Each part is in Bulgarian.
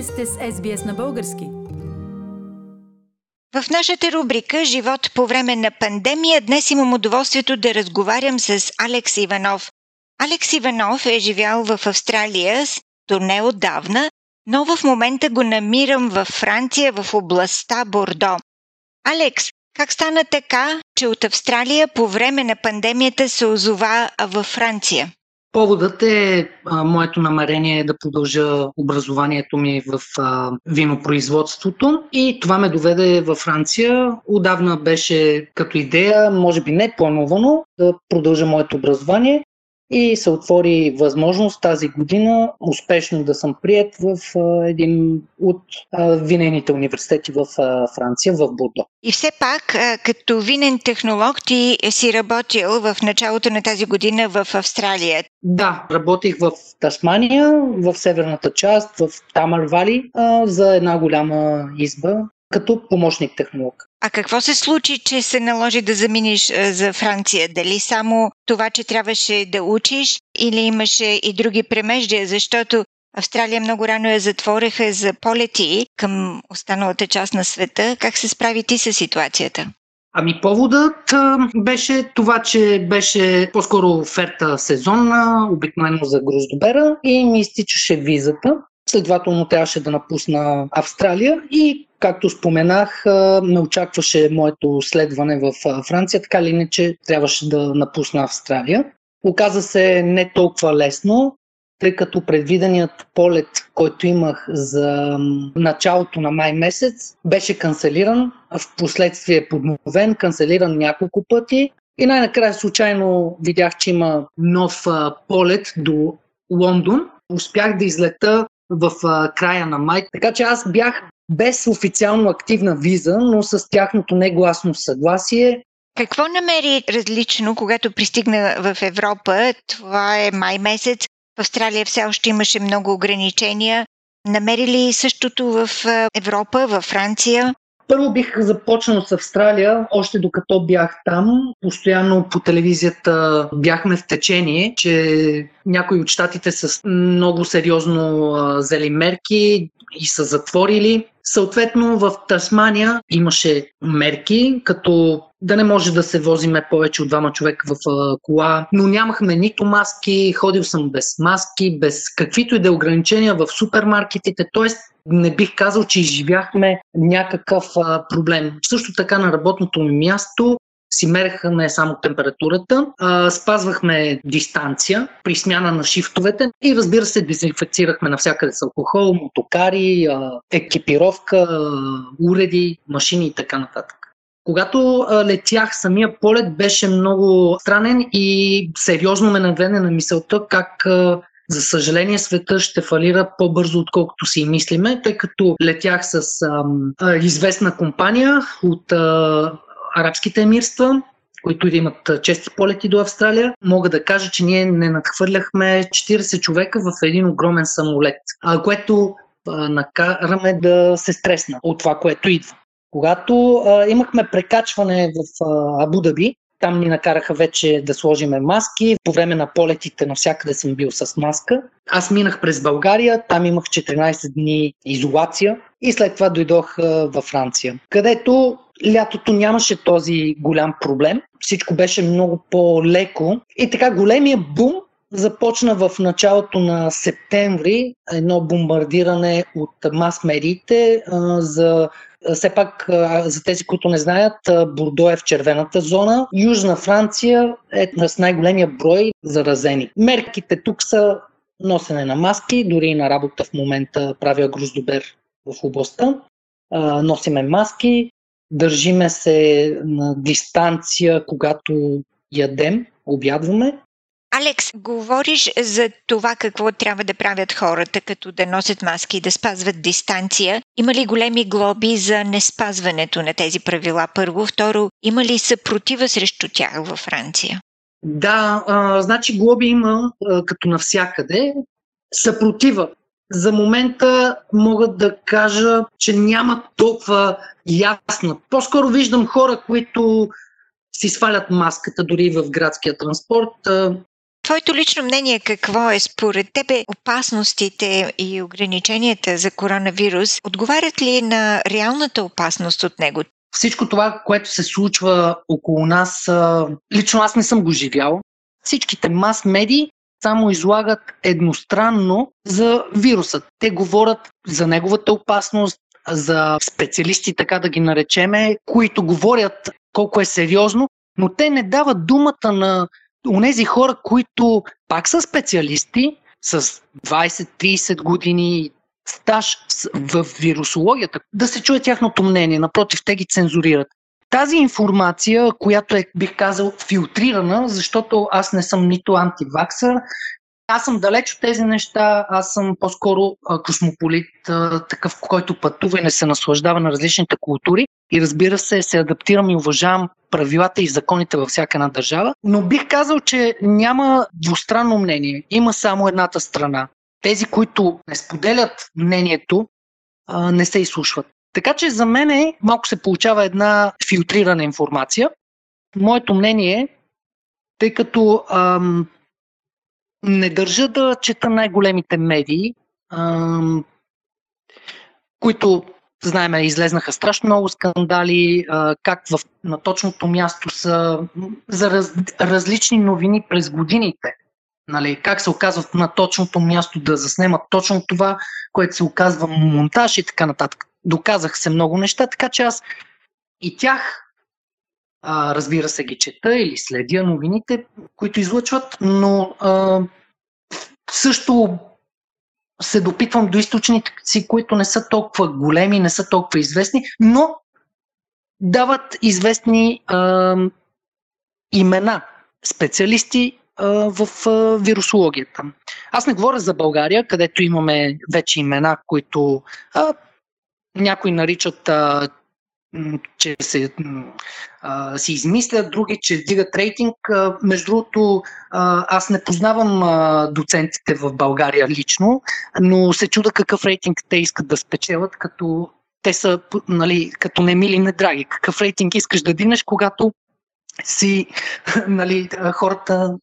Вие сте с SBS на български. В нашата рубрика Живот по време на пандемия днес имам удоволствието да разговарям с Алекс Иванов. Алекс Иванов е живял в Австралия до неотдавна, но в момента го намирам във Франция в областта Бордо. Алекс, как стана така, че от Австралия по време на пандемията се озова във Франция? Поводът е а, моето намерение да продължа образованието ми в а, винопроизводството и това ме доведе във Франция. Отдавна беше като идея, може би не плановано, да продължа моето образование и се отвори възможност тази година успешно да съм прият в един от винените университети в Франция, в Бордо. И все пак, като винен технолог, ти си работил в началото на тази година в Австралия. Да, работих в Тасмания, в северната част, в Тамар Вали, за една голяма изба като помощник технолог. А какво се случи, че се наложи да заминиш за Франция? Дали само това, че трябваше да учиш или имаше и други премеждия? Защото Австралия много рано я затвориха за полети към останалата част на света. Как се справи ти с ситуацията? Ами поводът а, беше това, че беше по-скоро оферта сезонна, обикновено за гроздобера и ми изтичаше визата. Следователно трябваше да напусна Австралия и както споменах, ме очакваше моето следване в Франция, така ли иначе трябваше да напусна Австралия. Оказа се не толкова лесно, тъй като предвиденият полет, който имах за началото на май месец, беше канцелиран, в последствие подновен, канцелиран няколко пъти и най-накрая случайно видях, че има нов полет до Лондон. Успях да излета в края на май, така че аз бях без официално активна виза, но с тяхното негласно съгласие. Какво намери различно, когато пристигна в Европа? Това е май месец. В Австралия все още имаше много ограничения. Намери ли същото в Европа, във Франция? Първо бих започнал с Австралия, още докато бях там. Постоянно по телевизията бяхме в течение, че някои от щатите с много сериозно взели мерки и са затворили. Съответно в Тасмания имаше мерки, като да не може да се возиме повече от двама човека в кола, но нямахме нито маски, ходил съм без маски, без каквито и да е ограничения в супермаркетите, т.е. не бих казал, че изживяхме някакъв проблем. Също така на работното ми място си мерехме само температурата, а, спазвахме дистанция при смяна на шифтовете и разбира се, дезинфекцирахме навсякъде с алкохол, мотокари, а, екипировка, а, уреди, машини и така нататък. Когато летях, самия полет беше много странен и сериозно ме навене на мисълта как за съжаление, света ще фалира по-бързо, отколкото си мислиме, тъй като летях с а, а, известна компания от а, арабските емирства, които имат чести полети до Австралия, мога да кажа, че ние не надхвърляхме 40 човека в един огромен самолет, което накараме да се стресна от това, което идва. Когато а, имахме прекачване в Абу Даби, там ни накараха вече да сложиме маски. По време на полетите навсякъде съм бил с маска. Аз минах през България, там имах 14 дни изолация и след това дойдох във Франция, където лятото нямаше този голям проблем. Всичко беше много по-леко. И така големия бум започна в началото на септември едно бомбардиране от мас-медиите за все пак, за тези, които не знаят, Бордо е в червената зона. Южна Франция е с най-големия брой заразени. Мерките тук са носене на маски, дори и на работа в момента правя гроздобер в областта. Носиме маски, държиме се на дистанция, когато ядем, обядваме. Алекс, говориш за това какво трябва да правят хората, като да носят маски и да спазват дистанция. Има ли големи глоби за неспазването на тези правила? Първо. Второ, има ли съпротива срещу тях във Франция? Да, а, значи глоби има а, като навсякъде. Съпротива. За момента мога да кажа, че няма толкова ясна. По-скоро виждам хора, които си свалят маската дори в градския транспорт твоето лично мнение какво е според тебе опасностите и ограниченията за коронавирус? Отговарят ли на реалната опасност от него? Всичко това, което се случва около нас, лично аз не съм го живял. Всичките мас-медии само излагат едностранно за вируса. Те говорят за неговата опасност, за специалисти, така да ги наречеме, които говорят колко е сериозно, но те не дават думата на онези хора, които пак са специалисти с 20-30 години стаж в вирусологията, да се чуе тяхното мнение. Напротив, те ги цензурират. Тази информация, която е, бих казал, филтрирана, защото аз не съм нито антиваксър, аз съм далеч от тези неща, аз съм по-скоро космополит, такъв, който пътува и не се наслаждава на различните култури и разбира се, се адаптирам и уважавам правилата и законите във всяка една държава, но бих казал, че няма двустранно мнение, има само едната страна. Тези, които не споделят мнението, не се изслушват. Така че за мен малко се получава една филтрирана информация. Моето мнение е, тъй като ам, не държа да чета най-големите медии, ам, които, знаеме, излезнаха страшно много скандали, а, как в, на точното място са за раз, различни новини през годините. Нали, как се оказват на точното място да заснемат точно това, което се оказва монтаж и така нататък. Доказах се много неща, така че аз и тях а, разбира се, ги чета или следя новините, които излъчват, но а, също се допитвам до източници, които не са толкова големи, не са толкова известни, но дават известни а, имена, специалисти а, в а, вирусологията. Аз не говоря за България, където имаме вече имена, които а, някои наричат а, че се, а, си измислят, други, че вдигат рейтинг. А, между другото, а, аз не познавам а, доцентите в България лично, но се чуда какъв рейтинг те искат да спечелят, като те са нали, като не мили, не драги. Какъв рейтинг искаш да динеш, когато си нали, хората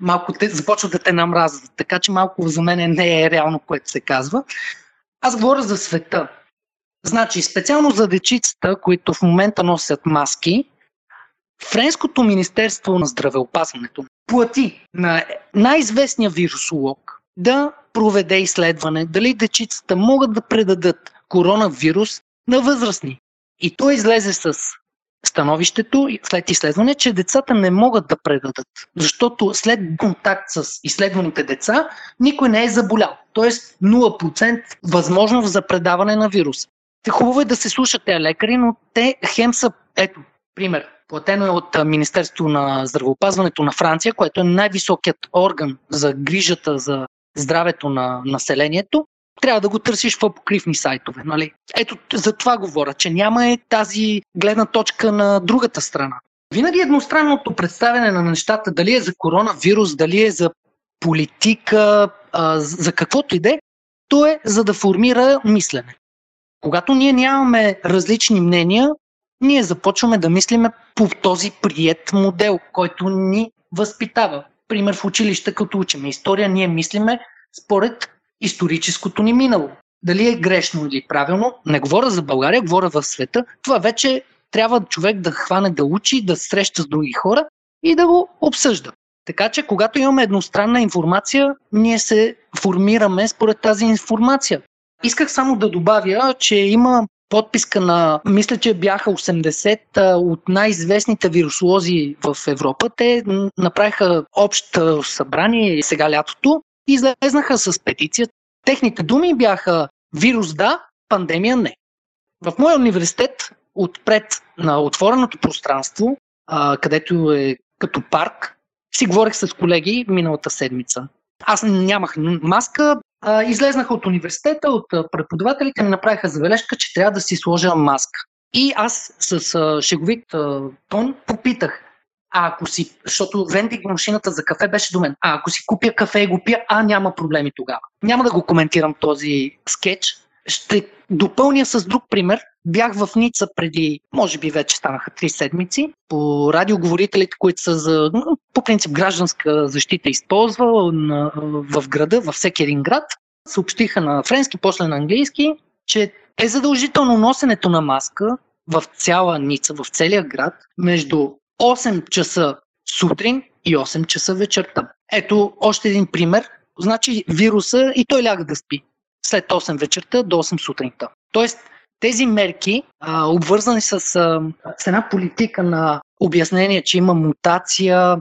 малко те, започват да те намразват. Така че малко за мен не е реално, което се казва. Аз говоря за света. Значи, специално за дечицата, които в момента носят маски, Френското министерство на здравеопазването плати на най-известния вирусолог да проведе изследване дали дечицата могат да предадат коронавирус на възрастни. И той излезе с становището след изследване, че децата не могат да предадат, защото след контакт с изследваните деца никой не е заболял. Тоест 0% възможност за предаване на вирус. Хубаво е да се слушат тези лекари, но те хем са, ето, пример, платено е от Министерство на здравеопазването на Франция, което е най-високият орган за грижата за здравето на населението. Трябва да го търсиш в покривни сайтове. Нали? Ето за това говоря, че няма е тази гледна точка на другата страна. Винаги едностранното представяне на нещата, дали е за коронавирус, дали е за политика, за каквото и да е, то е за да формира мислене. Когато ние нямаме различни мнения, ние започваме да мислиме по този прият модел, който ни възпитава. Пример в училище, като учиме история, ние мислиме според историческото ни минало. Дали е грешно или правилно, не говоря за България, говоря в света. Това вече трябва човек да хване да учи, да среща с други хора и да го обсъжда. Така че, когато имаме едностранна информация, ние се формираме според тази информация. Исках само да добавя, че има подписка на, мисля, че бяха 80 от най-известните вирусолози в Европа. Те направиха общо събрание сега лятото и излезнаха с петиция. Техните думи бяха вирус да, пандемия не. В моя университет, отпред на отвореното пространство, където е като парк, си говорих с колеги миналата седмица. Аз нямах маска, а, излезнаха от университета, от преподавателите ми направиха забележка, че трябва да си сложа маска. И аз с а, шеговит а, тон попитах, а ако си, защото вендинг машината за кафе беше до мен, а ако си купя кафе и го пия, а няма проблеми тогава. Няма да го коментирам този скетч, ще допълня с друг пример. Бях в Ница преди, може би вече станаха три седмици, по радиоговорителите, които са за, по принцип, гражданска защита използва в града, във всеки един град. Съобщиха на френски, после на английски, че е задължително носенето на маска в цяла Ница, в целия град, между 8 часа сутрин и 8 часа вечерта. Ето още един пример. Значи вируса и той ляга да спи след 8 вечерта до 8 сутринта. Тоест, тези мерки, а, обвързани с, а, с една политика на обяснение, че има мутация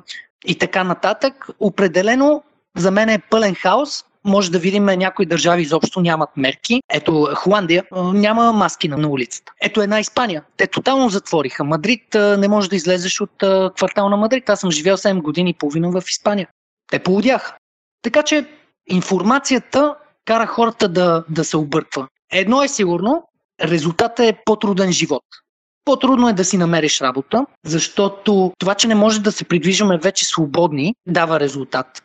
и така нататък, определено за мен е пълен хаос. Може да видим някои държави изобщо нямат мерки. Ето Холандия няма маски на улицата. Ето една Испания. Те тотално затвориха. Мадрид не може да излезеш от квартал на Мадрид. Аз съм живял 7 години и половина в Испания. Те полудяха. Така че информацията кара хората да, да се обърква. Едно е сигурно, резултатът е по-труден живот. По-трудно е да си намериш работа, защото това, че не може да се придвижваме вече свободни, дава резултат.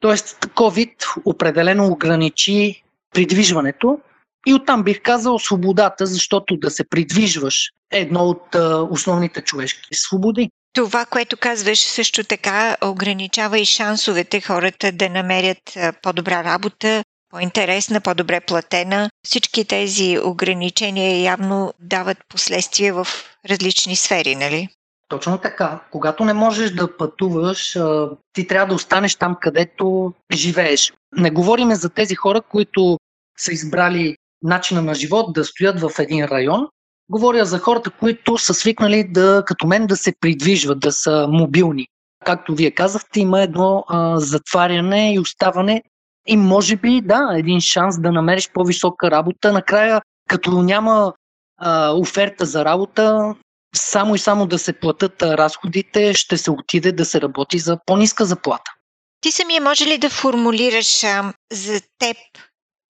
Тоест, COVID определено ограничи придвижването и оттам бих казал свободата, защото да се придвижваш е едно от а, основните човешки свободи. Това, което казваш, също така ограничава и шансовете хората да намерят по-добра работа, по-интересна, по-добре платена. Всички тези ограничения явно дават последствия в различни сфери, нали? Точно така. Когато не можеш да пътуваш, ти трябва да останеш там, където живееш. Не говориме за тези хора, които са избрали начина на живот да стоят в един район. Говоря за хората, които са свикнали да, като мен, да се придвижват, да са мобилни. Както вие казахте, има едно а, затваряне и оставане и може би, да, един шанс да намериш по-висока работа. Накрая, като няма а, оферта за работа, само и само да се платят разходите, ще се отиде да се работи за по-ниска заплата. Ти самия може ли да формулираш а, за теб,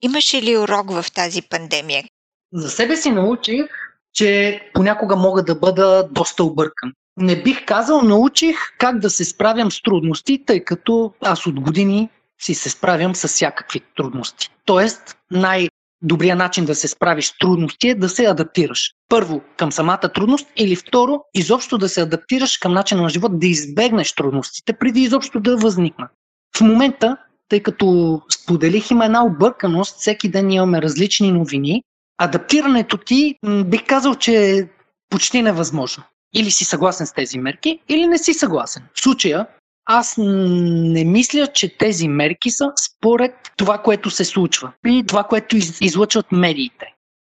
имаше ли урок в тази пандемия? За себе си научих, че понякога мога да бъда доста объркан. Не бих казал, научих как да се справям с трудности, тъй като аз от години си се справям с всякакви трудности. Тоест, най- добрият начин да се справиш с трудности е да се адаптираш. Първо, към самата трудност или второ, изобщо да се адаптираш към начина на живот, да избегнеш трудностите, преди изобщо да възникнат. В момента, тъй като споделих, има една обърканост, всеки ден имаме различни новини, адаптирането ти бих казал, че е почти невъзможно. Или си съгласен с тези мерки, или не си съгласен. В случая аз не мисля, че тези мерки са според това, което се случва и това, което излъчват медиите.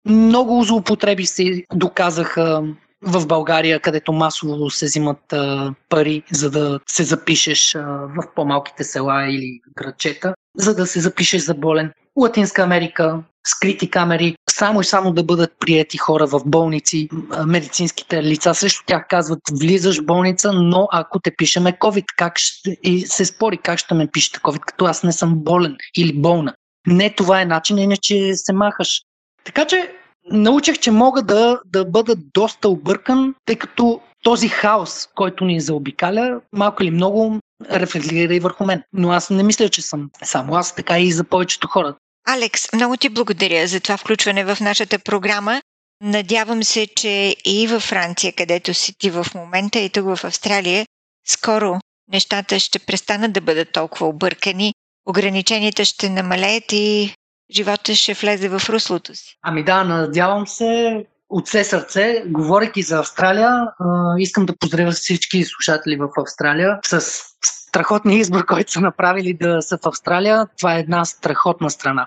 Много злоупотреби се доказаха в България, където масово се взимат а, пари, за да се запишеш а, в по-малките села или градчета, за да се запишеш за болен. Латинска Америка, скрити камери, само и само да бъдат приети хора в болници, медицинските лица срещу тях казват, влизаш в болница, но ако те пишеме COVID, как ще... и се спори как ще ме пишете COVID, като аз не съм болен или болна. Не това е начин, иначе се махаш. Така че научих, че мога да, да бъда доста объркан, тъй като този хаос, който ни заобикаля, малко или много рефлектира и върху мен. Но аз не мисля, че съм само аз, така и за повечето хора. Алекс, много ти благодаря за това включване в нашата програма. Надявам се, че и във Франция, където си ти в момента, и тук в Австралия, скоро нещата ще престанат да бъдат толкова объркани, ограниченията ще намалеят и живота ще влезе в руслото си. Ами да, надявам се от все сърце, говоряки за Австралия, искам да поздравя всички слушатели в Австралия с страхотния избор, който са направили да са в Австралия. Това е една страхотна страна.